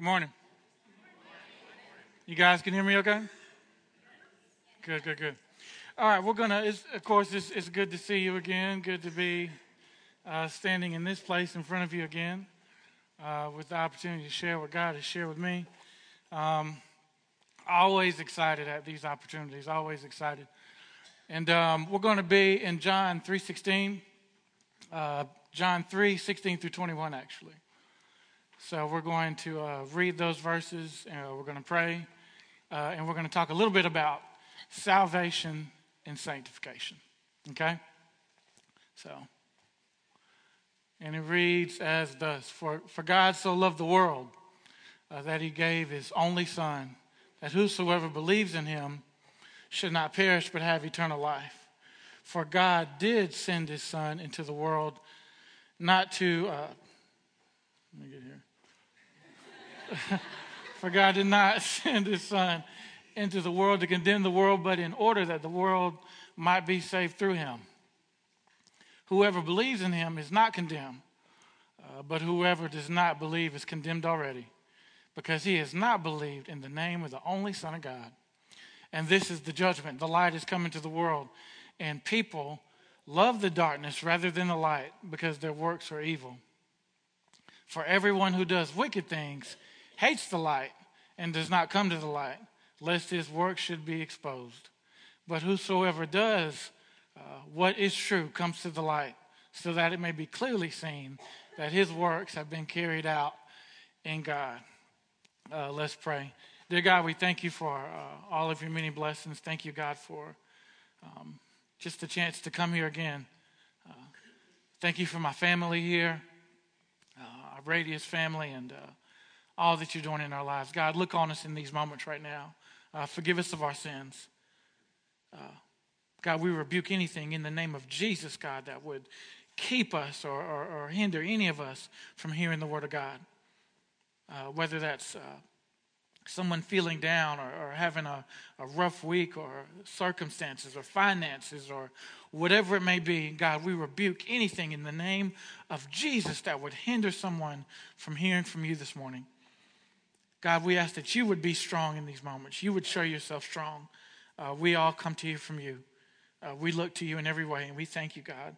Good morning. You guys can hear me okay? Good, good, good. All right, we're going to, of course, it's, it's good to see you again. Good to be uh, standing in this place in front of you again uh, with the opportunity to share what God has shared with me. Um, always excited at these opportunities, always excited. And um, we're going to be in John 3.16, uh, John 3, 16 through 21, actually. So we're going to uh, read those verses, and we're going to pray, uh, and we're going to talk a little bit about salvation and sanctification. Okay? So, and it reads as thus For, for God so loved the world uh, that he gave his only Son, that whosoever believes in him should not perish but have eternal life. For God did send his Son into the world not to, uh, let me get here For God did not send his Son into the world to condemn the world, but in order that the world might be saved through him. Whoever believes in him is not condemned, uh, but whoever does not believe is condemned already, because he has not believed in the name of the only Son of God. And this is the judgment. The light is coming to the world, and people love the darkness rather than the light because their works are evil. For everyone who does wicked things hates the light and does not come to the light, lest his work should be exposed. But whosoever does uh, what is true comes to the light, so that it may be clearly seen that his works have been carried out in God. Uh, let's pray. Dear God, we thank you for uh, all of your many blessings. Thank you, God, for um, just the chance to come here again. Uh, thank you for my family here, uh, our Radius family, and uh, all that you're doing in our lives. God, look on us in these moments right now. Uh, forgive us of our sins. Uh, God, we rebuke anything in the name of Jesus, God, that would keep us or, or, or hinder any of us from hearing the Word of God. Uh, whether that's uh, someone feeling down or, or having a, a rough week or circumstances or finances or whatever it may be, God, we rebuke anything in the name of Jesus that would hinder someone from hearing from you this morning. God, we ask that you would be strong in these moments. You would show yourself strong. Uh, we all come to you from you. Uh, we look to you in every way, and we thank you, God.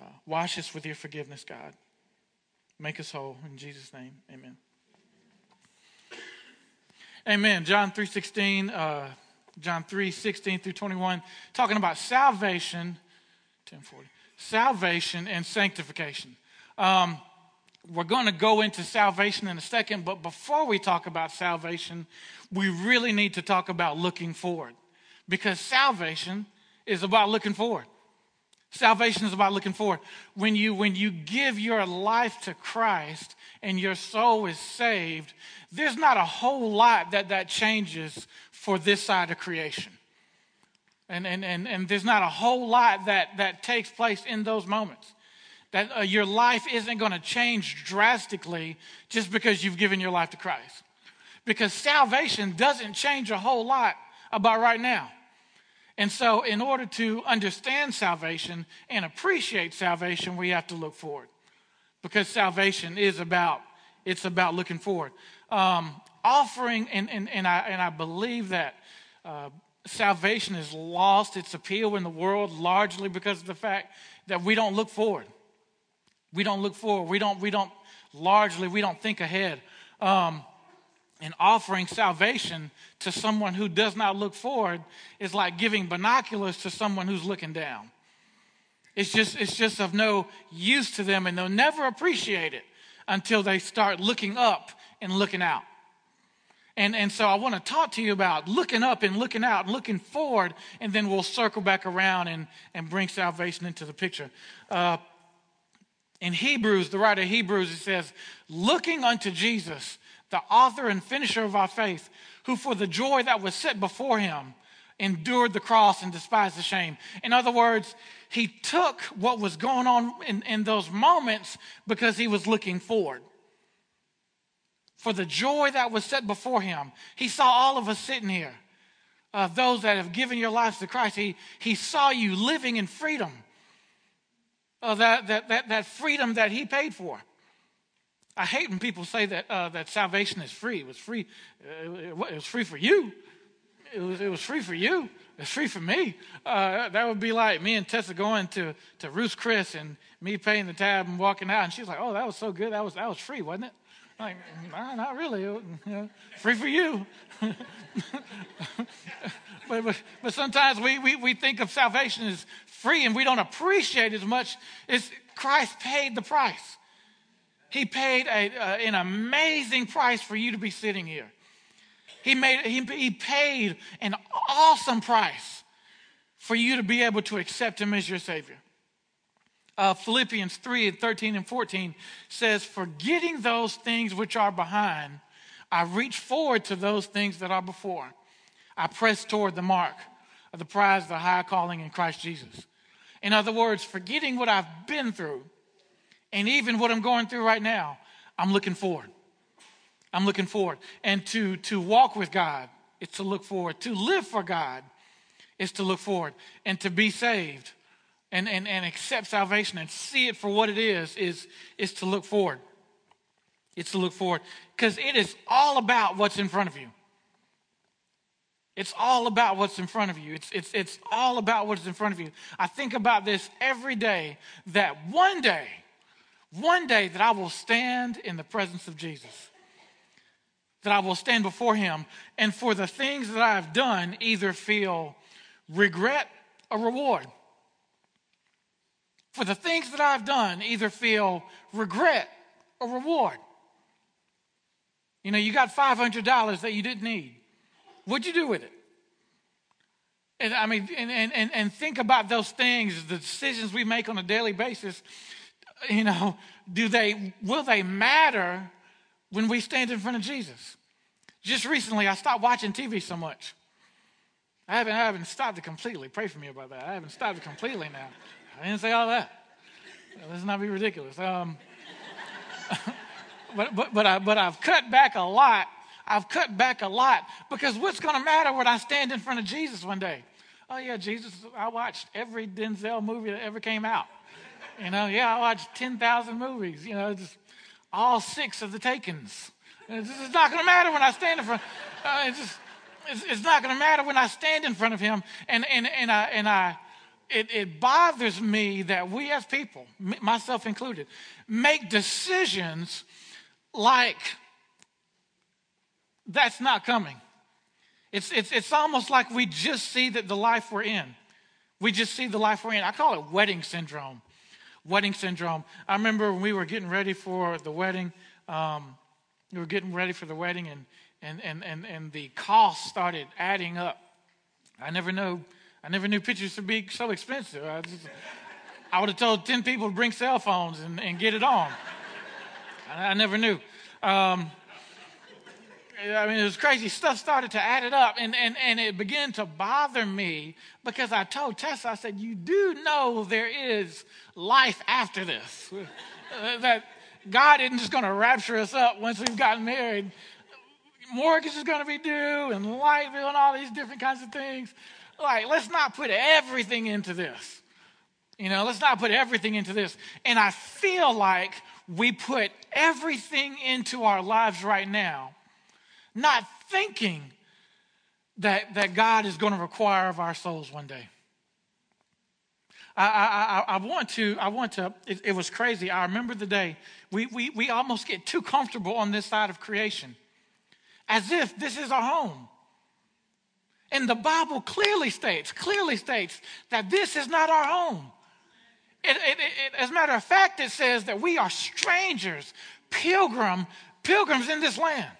Uh, wash us with your forgiveness, God. Make us whole. In Jesus' name, amen. Amen. John 3.16, uh, John 3, 16 through 21, talking about salvation, 1040, salvation and sanctification. Um, we're going to go into salvation in a second, but before we talk about salvation, we really need to talk about looking forward because salvation is about looking forward. Salvation is about looking forward. When you, when you give your life to Christ and your soul is saved, there's not a whole lot that that changes for this side of creation. And, and, and, and there's not a whole lot that, that takes place in those moments that uh, your life isn't going to change drastically just because you've given your life to Christ. Because salvation doesn't change a whole lot about right now. And so, in order to understand salvation and appreciate salvation, we have to look forward. Because salvation is about, it's about looking forward. Um, offering, and, and, and, I, and I believe that uh, salvation has lost its appeal in the world largely because of the fact that we don't look forward. We don't look forward. We don't, we don't largely, we don't think ahead. Um, and offering salvation to someone who does not look forward is like giving binoculars to someone who's looking down. It's just, it's just of no use to them, and they'll never appreciate it until they start looking up and looking out. And, and so I want to talk to you about looking up and looking out and looking forward, and then we'll circle back around and, and bring salvation into the picture. Uh, in Hebrews, the writer of Hebrews, it says, looking unto Jesus, the author and finisher of our faith, who for the joy that was set before him endured the cross and despised the shame. In other words, he took what was going on in, in those moments because he was looking forward. For the joy that was set before him, he saw all of us sitting here. Uh, those that have given your lives to Christ, he, he saw you living in freedom uh, that, that, that, that freedom that he paid for. I hate when people say that uh, that salvation is free. It was free. Uh, it was free for you. It was, it was free for you. It's free for me. Uh, that would be like me and Tessa going to, to Ruth's Chris and me paying the tab and walking out. And she's like, oh, that was so good. That was, that was free, wasn't it? Like, nah, not really. Free for you. but, but, but sometimes we, we, we think of salvation as free and we don't appreciate as much as Christ paid the price. He paid a, uh, an amazing price for you to be sitting here. He, made, he, he paid an awesome price for you to be able to accept him as your Savior. Uh, Philippians 3 and 13 and 14 says, Forgetting those things which are behind, I reach forward to those things that are before. I press toward the mark of the prize of the high calling in Christ Jesus. In other words, forgetting what I've been through and even what I'm going through right now, I'm looking forward. I'm looking forward. And to, to walk with God is to look forward. To live for God is to look forward. And to be saved and, and, and accept salvation and see it for what it is, is, is to look forward. It's to look forward. Because it is all about what's in front of you. It's all about what's in front of you. It's, it's, it's all about what's in front of you. I think about this every day that one day, one day that I will stand in the presence of Jesus that I will stand before him and for the things that I have done either feel regret or reward. For the things that I've done either feel regret or reward. You know, you got $500 that you didn't need. What'd you do with it? And I mean, and, and, and think about those things, the decisions we make on a daily basis. You know, do they, will they matter when we stand in front of Jesus. Just recently, I stopped watching TV so much. I haven't, I haven't stopped it completely. Pray for me about that. I haven't stopped it completely now. I didn't say all that. Let's not be ridiculous. Um, but, but, but, I, but I've cut back a lot. I've cut back a lot because what's going to matter when I stand in front of Jesus one day? Oh, yeah, Jesus, I watched every Denzel movie that ever came out. You know, yeah, I watched 10,000 movies, you know, just all six of the takens. It's, it's not going to matter when I stand in front. Uh, it's, just, it's, it's not going to matter when I stand in front of him. And, and, and I, and I it, it bothers me that we as people, myself included, make decisions like that's not coming. It's, it's, it's almost like we just see that the life we're in. We just see the life we're in. I call it wedding syndrome wedding syndrome. I remember when we were getting ready for the wedding, um, we were getting ready for the wedding, and, and, and, and, and the cost started adding up. I never knew, I never knew pictures would be so expensive. I, just, I would have told 10 people to bring cell phones and, and get it on. I, I never knew. Um, I mean, it was crazy. Stuff started to add it up, and, and, and it began to bother me because I told Tessa, I said, You do know there is life after this. that God isn't just going to rapture us up once we've gotten married. Mortgage is going to be due, and light bill, and all these different kinds of things. Like, let's not put everything into this. You know, let's not put everything into this. And I feel like we put everything into our lives right now not thinking that, that God is going to require of our souls one day. I, I, I, want to, I want to, it, it, was crazy. I remember the day we, we, we almost get too comfortable on this side of creation as if this is our home. And the Bible clearly states, clearly states that this is not our home. It, it, it, as a matter of fact, it says that we are strangers, pilgrim, pilgrims in this land.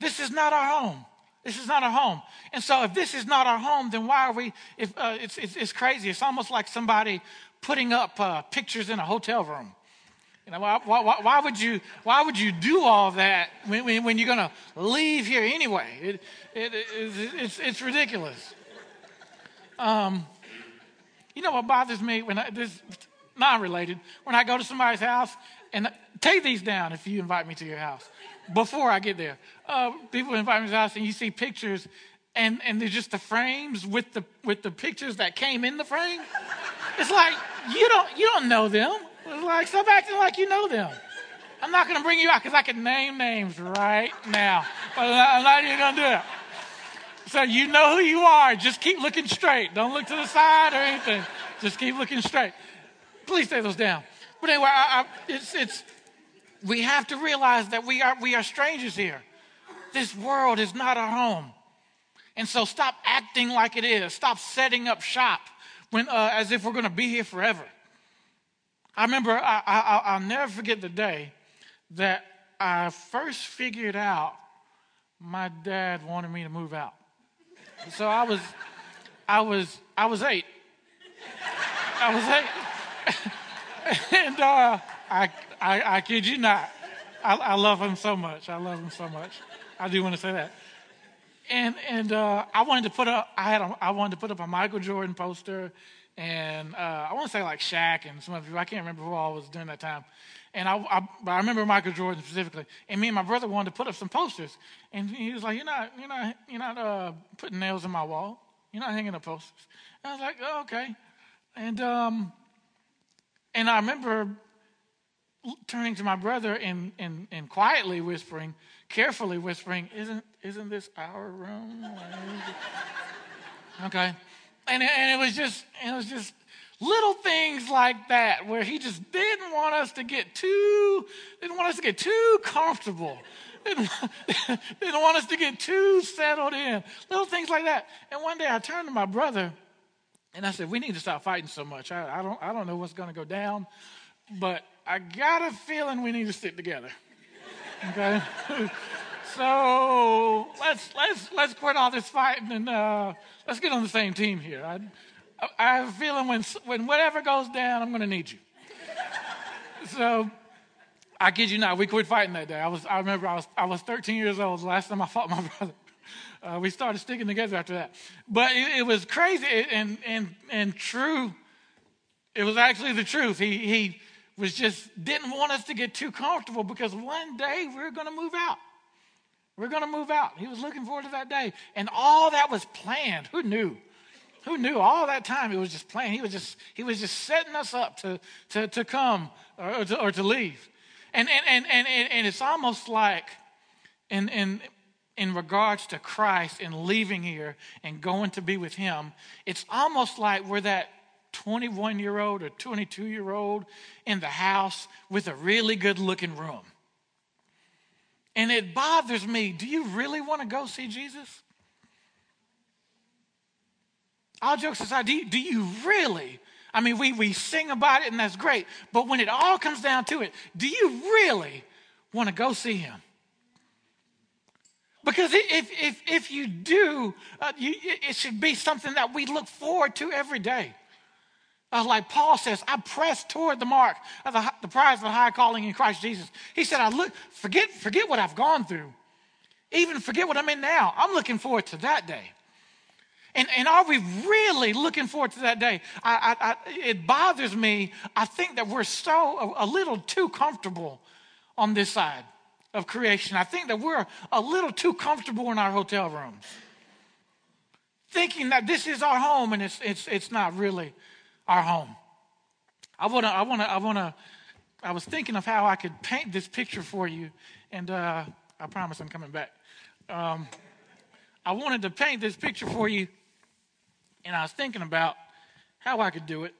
This is not our home. This is not our home. And so, if this is not our home, then why are we? If uh, it's, it's, it's, crazy. It's almost like somebody putting up uh, pictures in a hotel room. You know, why, why, why, would you? Why would you do all that when, when, when you're going to leave here anyway? It, it, it, it's, it's ridiculous. Um, you know what bothers me when I, this non-related when I go to somebody's house and take these down if you invite me to your house before I get there. Uh, people invite me to the house and you see pictures and, and they're just the frames with the with the pictures that came in the frame. It's like you don't you don't know them. It's like stop acting like you know them. I'm not going to bring you out because I can name names right now. But I'm not even going to do it. So you know who you are. Just keep looking straight. Don't look to the side or anything. Just keep looking straight. Please take those down. But anyway, I, I, it's, it's, we have to realize that we are, we are strangers here. This world is not our home. And so stop acting like it is. Stop setting up shop when, uh, as if we're going to be here forever. I remember, I, I, I'll never forget the day that I first figured out my dad wanted me to move out. So I was, I was, I was eight. I was eight. and uh, I, I, I kid you not, I, I love him so much. I love him so much. I do want to say that. And and uh, I wanted to put up. I had. A, I wanted to put up a Michael Jordan poster, and uh, I want to say like Shaq and some other people. I can't remember who all was during that time. And I, I, but I remember Michael Jordan specifically. And me and my brother wanted to put up some posters. And he was like, "You're not, you're not, you're not uh, putting nails in my wall. You're not hanging up posters." And I was like, oh, "Okay." And um, and I remember turning to my brother and, and, and quietly whispering, carefully whispering, "Isn't isn't this our room?" okay. And and it was just it was just Little things like that where he just didn't want us to get too, didn't want us to get too comfortable. Didn't, didn't want us to get too settled in. Little things like that. And one day I turned to my brother and I said, We need to stop fighting so much. I, I don't, I don't know what's going to go down, but I got a feeling we need to stick together. Okay? so let's, let's, let's quit all this fighting and uh, let's get on the same team here. I, I have a feeling when, when whatever goes down, I'm going to need you. so I kid you not, we quit fighting that day. I, was, I remember I was, I was 13 years old the last time I fought my brother. Uh, we started sticking together after that. But it, it was crazy and, and, and true. It was actually the truth. He, he was just didn't want us to get too comfortable because one day we we're going to move out. We we're going to move out. He was looking forward to that day. And all that was planned. Who knew? Who knew all that time he was just playing? He was just, he was just setting us up to, to, to come or to, or to leave. And, and, and, and, and it's almost like in, in, in regards to Christ and leaving here and going to be with him, it's almost like we're that 21 year old or 22 year old in the house with a really good looking room. And it bothers me. Do you really want to go see Jesus? all jokes aside, do you, do you really? I mean, we, we sing about it and that's great, but when it all comes down to it, do you really want to go see him? Because if, if, if you do, uh, you, it should be something that we look forward to every day. Uh, like Paul says, I press toward the mark of the, the prize of the high calling in Christ Jesus. He said, I look, forget, forget what I've gone through. Even forget what I'm in now. I'm looking forward to that day. And, and are we really looking forward to that day? I, I, I, it bothers me. I think that we're so a, a little too comfortable on this side of creation. I think that we're a little too comfortable in our hotel rooms, thinking that this is our home and it's, it's, it's not really our home. I want to, I want to, I want to, I was thinking of how I could paint this picture for you, and uh, I promise I'm coming back. Um, I wanted to paint this picture for you and I was thinking about how I could do it.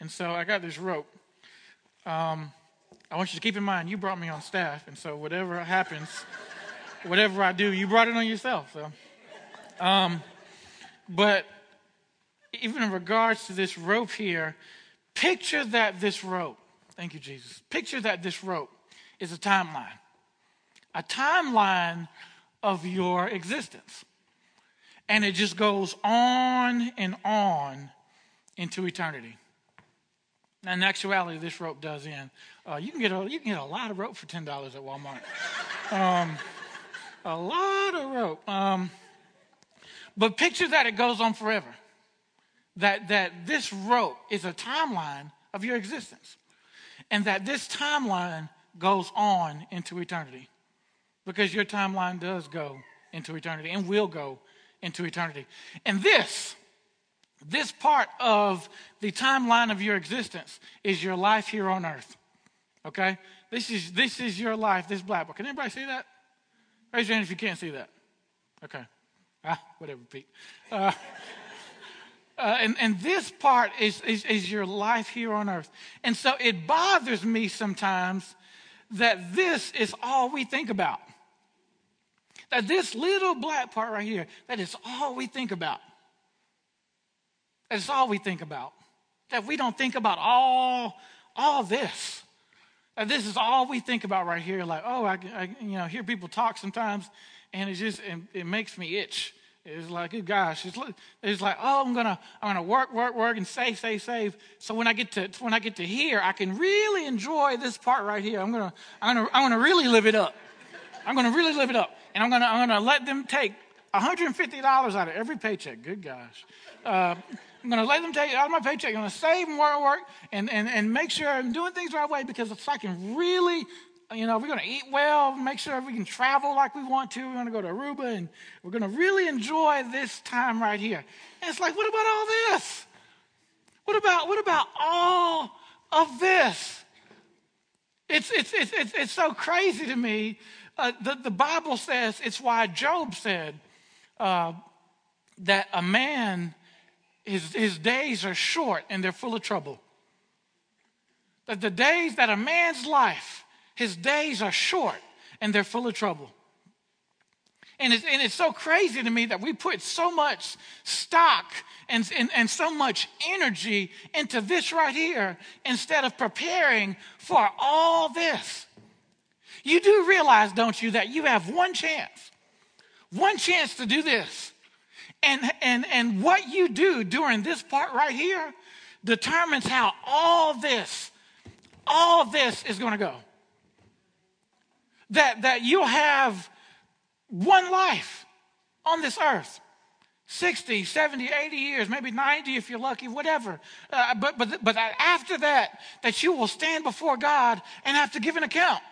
And so I got this rope. Um, I want you to keep in mind, you brought me on staff. And so whatever happens, whatever I do, you brought it on yourself. So, um, but even in regards to this rope here, picture that this rope, thank you, Jesus, picture that this rope is a timeline, a timeline of your existence. And it just goes on and on into eternity. Now, in actuality, this rope does end. Uh, you, can get a, you can get a lot of rope for $10 at Walmart. Um, a lot of rope. Um, but picture that it goes on forever. That, that this rope is a timeline of your existence. And that this timeline goes on into eternity. Because your timeline does go into eternity and will go into eternity. And this, this part of the timeline of your existence is your life here on earth. Okay? This is, this is your life, this black book. Can anybody see that? Raise your hand if you can't see that. Okay. Ah, whatever, Pete. Uh, uh, and, and this part is, is, is your life here on earth. And so it bothers me sometimes that this is all we think about. That this little black part right here, that is all we think about. That's all we think about. That we don't think about all, all this. That this is all we think about right here. Like, oh, I, I you know, hear people talk sometimes, and it just it, it makes me itch. It's like, oh gosh, it's, it's like, oh, I'm gonna, I'm gonna work, work, work, and save, save, save. So when I get to, when I get to here, I can really enjoy this part right here. I'm gonna, I'm gonna, I'm gonna really live it up. I'm gonna really live it up, and I'm gonna, I'm gonna let them take $150 out of every paycheck. Good gosh. Uh, I'm going to let them take out of my paycheck. I'm going to save and work, work, and, and, and make sure I'm doing things the right way because if I can really you know, we're going to eat well, make sure we can travel like we want to. We're going to go to Aruba and we're going to really enjoy this time right here. And it's like, what about all this? What about, what about all of this? It's, it's, it's, it's, it's so crazy to me. Uh, the, the Bible says it's why Job said uh, that a man, his, his days are short and they're full of trouble. That the days that a man's life his days are short and they're full of trouble. And it's, and it's so crazy to me that we put so much stock and, and, and so much energy into this right here instead of preparing for all this. You do realize, don't you, that you have one chance, one chance to do this. And, and, and what you do during this part right here determines how all this, all this is going to go that, that you'll have one life on this earth 60, 70, 80 years, maybe 90 if you're lucky, whatever. Uh, but, but, but after that, that you will stand before God and have to give an account.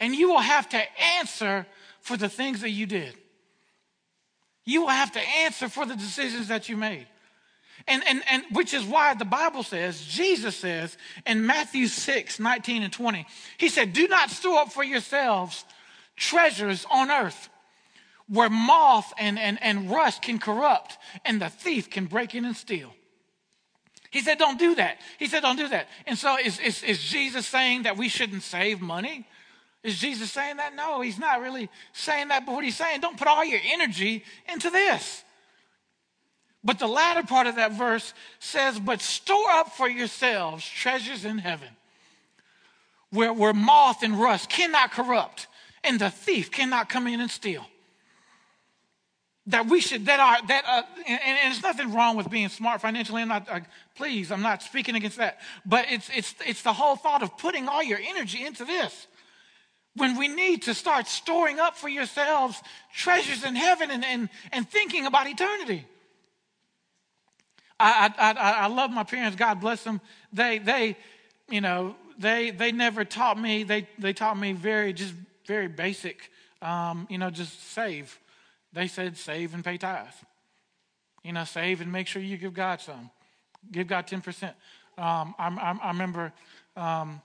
And you will have to answer for the things that you did. You will have to answer for the decisions that you made. And, and, and which is why the Bible says, Jesus says in Matthew 6, 19 and 20, he said, Do not store up for yourselves treasures on earth where moth and, and, and rust can corrupt and the thief can break in and steal. He said, Don't do that. He said, Don't do that. And so is, is, is Jesus saying that we shouldn't save money? Is Jesus saying that? No, he's not really saying that. But what he's saying, don't put all your energy into this. But the latter part of that verse says, But store up for yourselves treasures in heaven, where, where moth and rust cannot corrupt, and the thief cannot come in and steal. That we should, that are, that, uh, and, and, there's nothing wrong with being smart financially. I'm not, uh, please, I'm not speaking against that. But it's, it's, it's the whole thought of putting all your energy into this when we need to start storing up for yourselves treasures in heaven and, and, and thinking about eternity. I, I, I, I love my parents. God bless them. They, they, you know, they, they never taught me. They, they taught me very, just very basic, um, you know, just save. They said save and pay tithe. You know, save and make sure you give God some. Give God 10%. Um, I, I, I, remember um,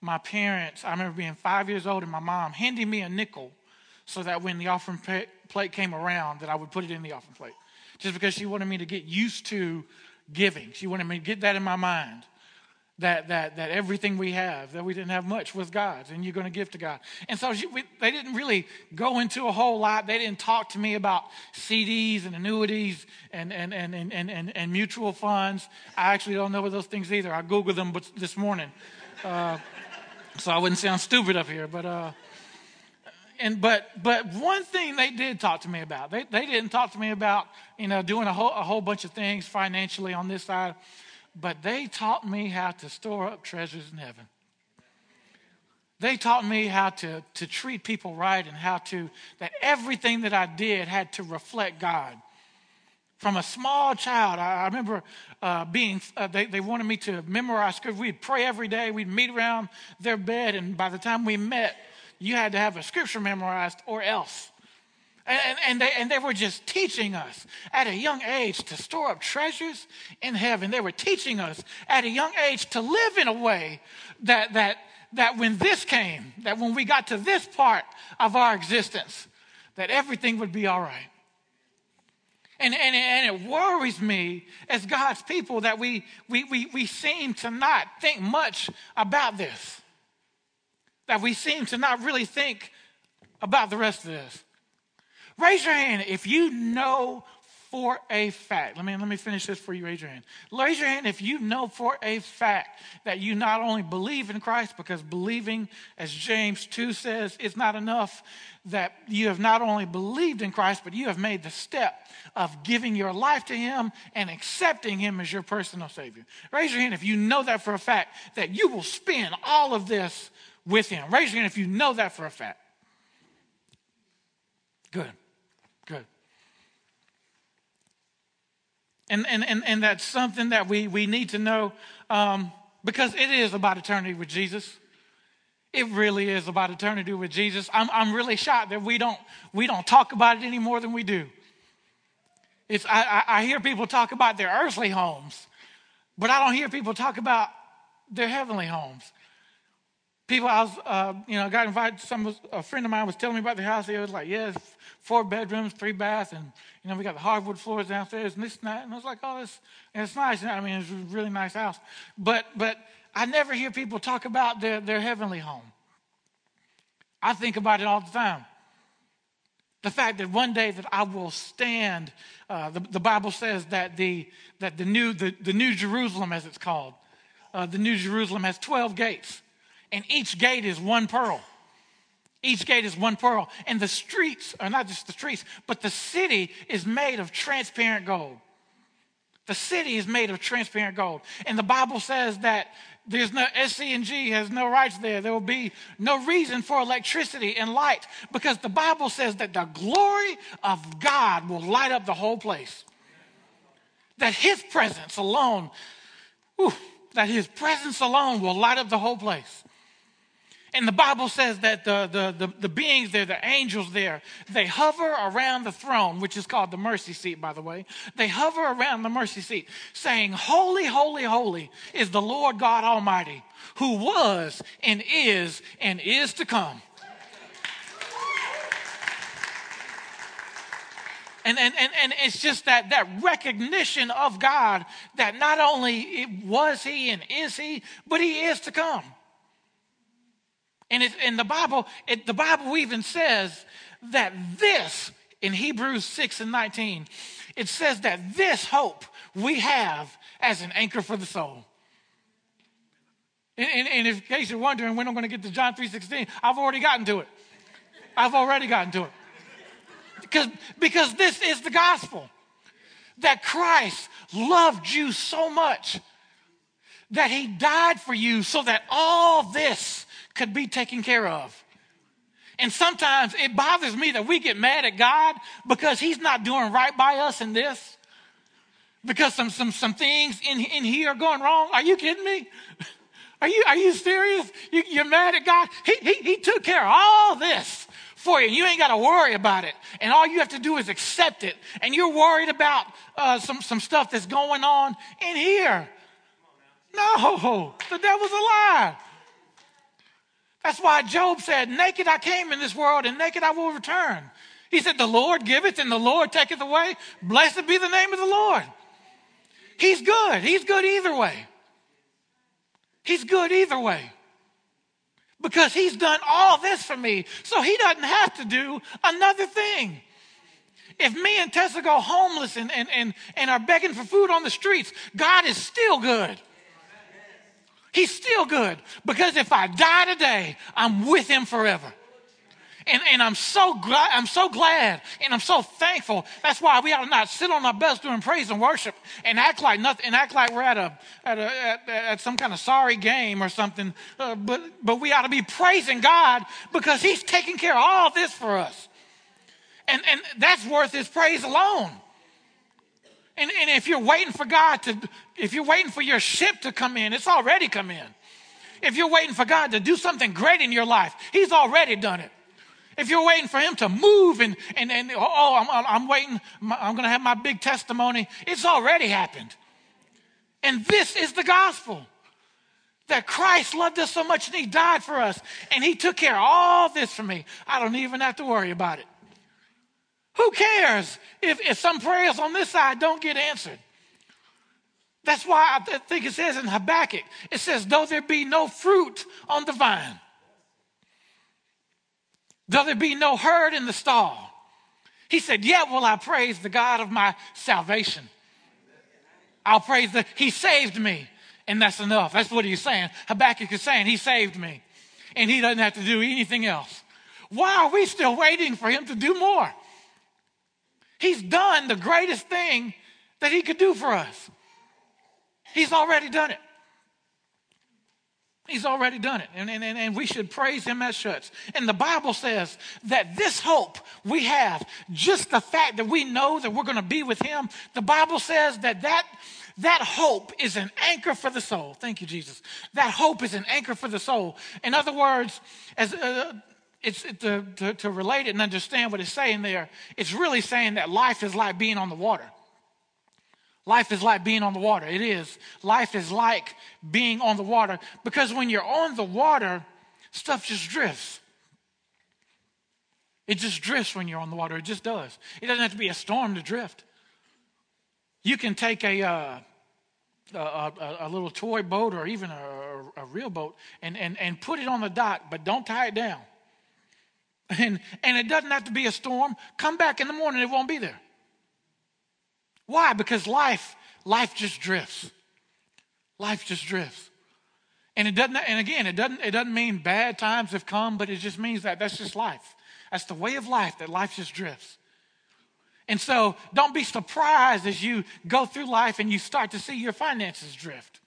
my parents, I remember being five years old and my mom handing me a nickel so that when the offering plate came around that I would put it in the offering plate just because she wanted me to get used to giving. She wanted me to get that in my mind. That, that, that everything we have, that we didn't have much was God's, and you're going to give to God. And so she, we, they didn't really go into a whole lot. They didn't talk to me about CDs and annuities and, and, and, and, and, and mutual funds. I actually don't know those things either. I Googled them this morning. Uh, so I wouldn't sound stupid up here. But uh, and but but one thing they did talk to me about they, they didn't talk to me about you know doing a whole, a whole bunch of things financially on this side but they taught me how to store up treasures in heaven. They taught me how to, to treat people right and how to that everything that i did had to reflect god. From a small child i, I remember uh, being uh, they, they wanted me to memorize scripture. We'd pray every day. We'd meet around their bed and by the time we met you had to have a scripture memorized or else. And, and, they, and they were just teaching us at a young age to store up treasures in heaven. They were teaching us at a young age to live in a way that, that, that when this came, that when we got to this part of our existence, that everything would be all right. And, and, and it worries me as God's people that we, we, we, we seem to not think much about this. That we seem to not really think about the rest of this. Raise your hand if you know for a fact. Let me, let me finish this for you. Raise your hand. Raise your hand if you know for a fact that you not only believe in Christ, because believing, as James 2 says, is not enough, that you have not only believed in Christ, but you have made the step of giving your life to Him and accepting Him as your personal Savior. Raise your hand if you know that for a fact, that you will spend all of this with Him. Raise your hand if you know that for a fact. Good. Good. And, and, and, and that's something that we, we need to know um, because it is about eternity with Jesus. It really is about eternity with Jesus. I'm, I'm really shocked that we don't, we don't talk about it any more than we do. It's, I, I hear people talk about their earthly homes, but I don't hear people talk about their heavenly homes. People, I was, uh, you know, I got invited. Some a friend of mine was telling me about the house. He was like, "Yes, yeah, four bedrooms, three baths, and you know, we got the hardwood floors downstairs and this and that." And I was like, "Oh, this, it's nice. I mean, it's a really nice house." But, but I never hear people talk about their their heavenly home. I think about it all the time. The fact that one day that I will stand. Uh, the, the Bible says that the that the new the, the new Jerusalem, as it's called, uh, the new Jerusalem has twelve gates and each gate is one pearl. Each gate is one pearl. And the streets are not just the streets, but the city is made of transparent gold. The city is made of transparent gold. And the Bible says that there's no SCE&G has no rights there. There will be no reason for electricity and light because the Bible says that the glory of God will light up the whole place. That his presence alone, whew, that his presence alone will light up the whole place. And the Bible says that the, the, the, the, beings there, the angels there, they hover around the throne, which is called the mercy seat, by the way. They hover around the mercy seat, saying, Holy, holy, holy is the Lord God Almighty, who was and is and is to come. And, and, and, and it's just that, that recognition of God that not only was he and is he, but he is to come. And in the Bible, it, the Bible even says that this, in Hebrews 6 and 19, it says that this hope we have as an anchor for the soul. And, and, and in case you're wondering when I'm going to get to John 3.16, I've already gotten to it. I've already gotten to it. Because, because this is the gospel. That Christ loved you so much that he died for you so that all this could be taken care of. And sometimes it bothers me that we get mad at God because He's not doing right by us in this. Because some, some, some things in, in here are going wrong. Are you kidding me? Are you, are you serious? You, you're mad at God? He, he, he took care of all this for you. You ain't got to worry about it. And all you have to do is accept it. And you're worried about uh, some, some stuff that's going on in here. No, the devil's a lie. That's why Job said, Naked I came in this world, and naked I will return. He said, The Lord giveth, and the Lord taketh away. Blessed be the name of the Lord. He's good. He's good either way. He's good either way. Because he's done all this for me, so he doesn't have to do another thing. If me and Tessa go homeless and, and, and, and are begging for food on the streets, God is still good. He's still good because if I die today, I'm with him forever. And, and I'm so glad, I'm so glad and I'm so thankful. That's why we ought to not sit on our butts doing praise and worship and act like nothing and act like we're at a at, a, at, at some kind of sorry game or something. Uh, but but we ought to be praising God because He's taking care of all this for us. And and that's worth His praise alone. And, and if you're waiting for God to, if you're waiting for your ship to come in, it's already come in. If you're waiting for God to do something great in your life, He's already done it. If you're waiting for Him to move and, and, and oh, I'm, I'm waiting, I'm going to have my big testimony, it's already happened. And this is the gospel That Christ loved us so much and he died for us and he took care of all this for me. I don't even have to worry about it. Who cares if, if some prayers on this side don't get answered? That's why I think it says in Habakkuk, it says, though there be no fruit on the vine, though there be no herd in the stall, he said, Yet will I praise the God of my salvation. I'll praise the, He saved me. And that's enough. That's what he's saying. Habakkuk is saying, He saved me. And He doesn't have to do anything else. Why are we still waiting for Him to do more? He's done the greatest thing that He could do for us. He's already done it. He's already done it. And, and, and we should praise him as such. And the Bible says that this hope we have, just the fact that we know that we're going to be with him, the Bible says that that, that hope is an anchor for the soul. Thank you, Jesus. That hope is an anchor for the soul. In other words, as uh, it's to, to, to relate it and understand what it's saying there, it's really saying that life is like being on the water. Life is like being on the water. It is. Life is like being on the water because when you're on the water, stuff just drifts. It just drifts when you're on the water. It just does. It doesn't have to be a storm to drift. You can take a, uh, a, a, a, little toy boat or even a, a real boat and, and, and put it on the dock, but don't tie it down. And, and it doesn't have to be a storm. Come back in the morning, it won't be there. Why? Because life, life just drifts. Life just drifts. And it doesn't, and again, it doesn't, it doesn't mean bad times have come, but it just means that that's just life. That's the way of life, that life just drifts. And so don't be surprised as you go through life and you start to see your finances drift.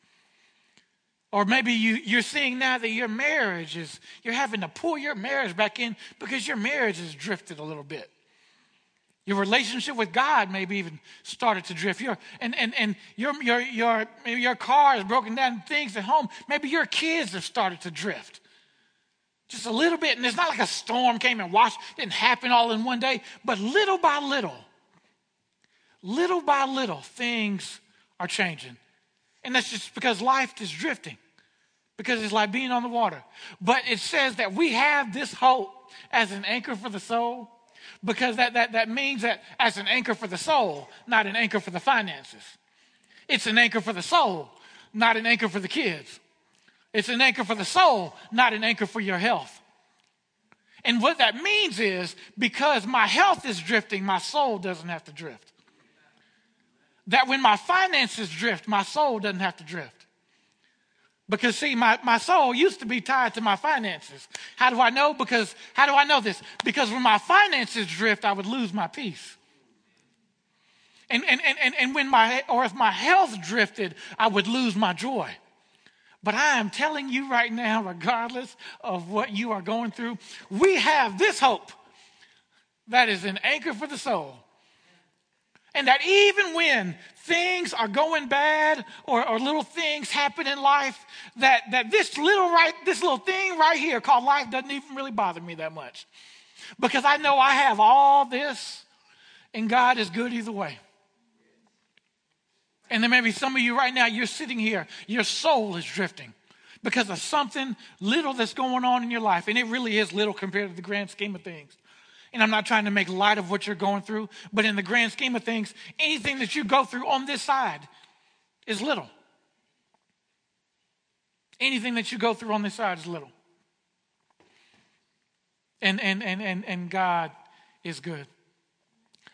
Or maybe you, you're seeing now that your marriage is, you're having to pull your marriage back in because your marriage has drifted a little bit. Your relationship with God maybe even started to drift. Your, and and, and your, your, your, maybe your car is broken down, things at home. Maybe your kids have started to drift. Just a little bit. And it's not like a storm came and washed, didn't happen all in one day. But little by little, little by little, things are changing. And that's just because life is drifting, because it's like being on the water. But it says that we have this hope as an anchor for the soul because that, that, that means that as an anchor for the soul, not an anchor for the finances. It's an anchor for the soul, not an anchor for the kids. It's an anchor for the soul, not an anchor for your health. And what that means is because my health is drifting, my soul doesn't have to drift. That when my finances drift, my soul doesn't have to drift. Because, see, my, my soul used to be tied to my finances. How do I know? Because, how do I know this? Because when my finances drift, I would lose my peace. And, and, and, and when my, or if my health drifted, I would lose my joy. But I am telling you right now, regardless of what you are going through, we have this hope that is an anchor for the soul. And that even when things are going bad or, or little things happen in life, that, that this little right, this little thing right here called life doesn't even really bother me that much. Because I know I have all this and God is good either way. And there may be some of you right now, you're sitting here, your soul is drifting because of something little that's going on in your life. And it really is little compared to the grand scheme of things. And I'm not trying to make light of what you're going through, but in the grand scheme of things, anything that you go through on this side is little. Anything that you go through on this side is little. And and and and, and God is good.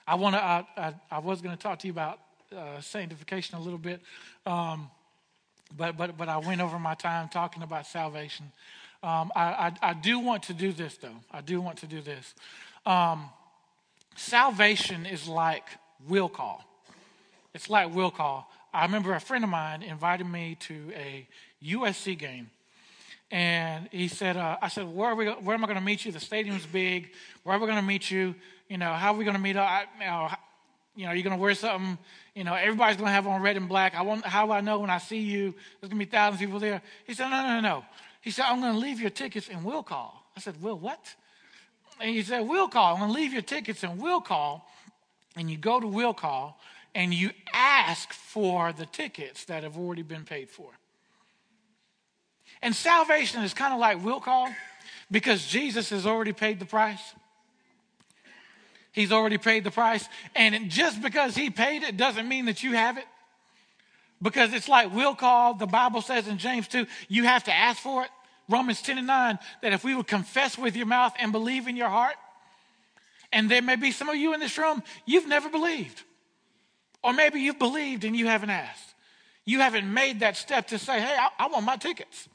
I want to. I, I, I, was going to talk to you about uh, sanctification a little bit, um, but but but I went over my time talking about salvation. Um, I, I, I do want to do this though. I do want to do this. Um, salvation is like will call. It's like will call. I remember a friend of mine invited me to a USC game. And he said, uh, I said, where, are we, where am I going to meet you? The stadium's big. Where are we going to meet you? You know, how are we going to meet up? I, you know, you know, you're going to wear something. You know, everybody's going to have on red and black. I want, how do I know when I see you? There's going to be thousands of people there. He said, no, no, no, no. He said, I'm going to leave your tickets and we'll call. I said, Will, what? And he said, We'll call. I'm going to leave your tickets and we'll call. And you go to will call and you ask for the tickets that have already been paid for. And salvation is kind of like will call because Jesus has already paid the price. He's already paid the price. And just because he paid it doesn't mean that you have it. Because it's like we'll call, the Bible says in James 2, you have to ask for it. Romans 10 and 9, that if we would confess with your mouth and believe in your heart, and there may be some of you in this room, you've never believed. Or maybe you've believed and you haven't asked. You haven't made that step to say, hey, I, I want my tickets.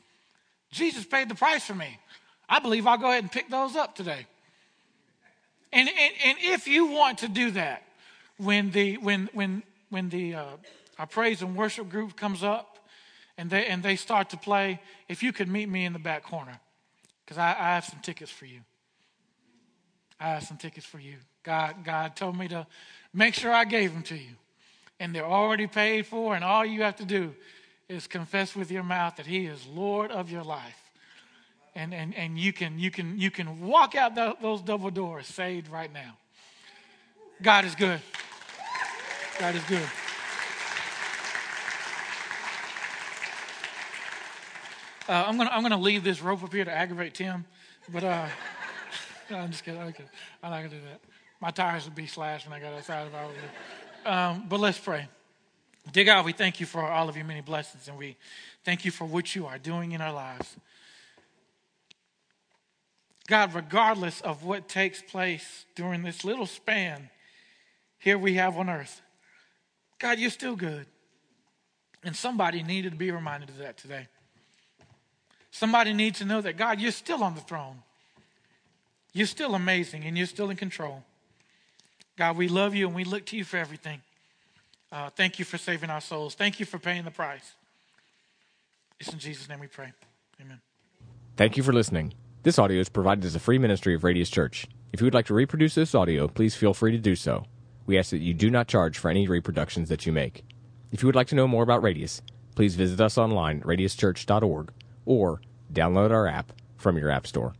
Jesus paid the price for me. I believe I'll go ahead and pick those up today. And, and, and if you want to do that, when the, when, when, when the uh, our praise and worship group comes up and they, and they start to play, if you could meet me in the back corner, because I, I have some tickets for you. I have some tickets for you. God, God told me to make sure I gave them to you. And they're already paid for, and all you have to do is confess with your mouth that He is Lord of your life. And, and, and you, can, you, can, you can walk out the, those double doors saved right now. God is good. God is good. Uh, I'm gonna I'm gonna leave this rope up here to aggravate Tim, but uh, no, I'm just kidding. I'm. I'm not gonna do that. My tires would be slashed when I got outside if I was. Um, but let's pray. Dear God, we thank you for all of your many blessings, and we thank you for what you are doing in our lives. God, regardless of what takes place during this little span here we have on earth, God, you're still good. And somebody needed to be reminded of that today. Somebody needs to know that, God, you're still on the throne. You're still amazing and you're still in control. God, we love you and we look to you for everything. Uh, thank you for saving our souls. Thank you for paying the price. It's in Jesus' name we pray. Amen. Thank you for listening. This audio is provided as a free ministry of Radius Church. If you would like to reproduce this audio, please feel free to do so. We ask that you do not charge for any reproductions that you make. If you would like to know more about Radius, please visit us online at radiuschurch.org or download our app from your App Store.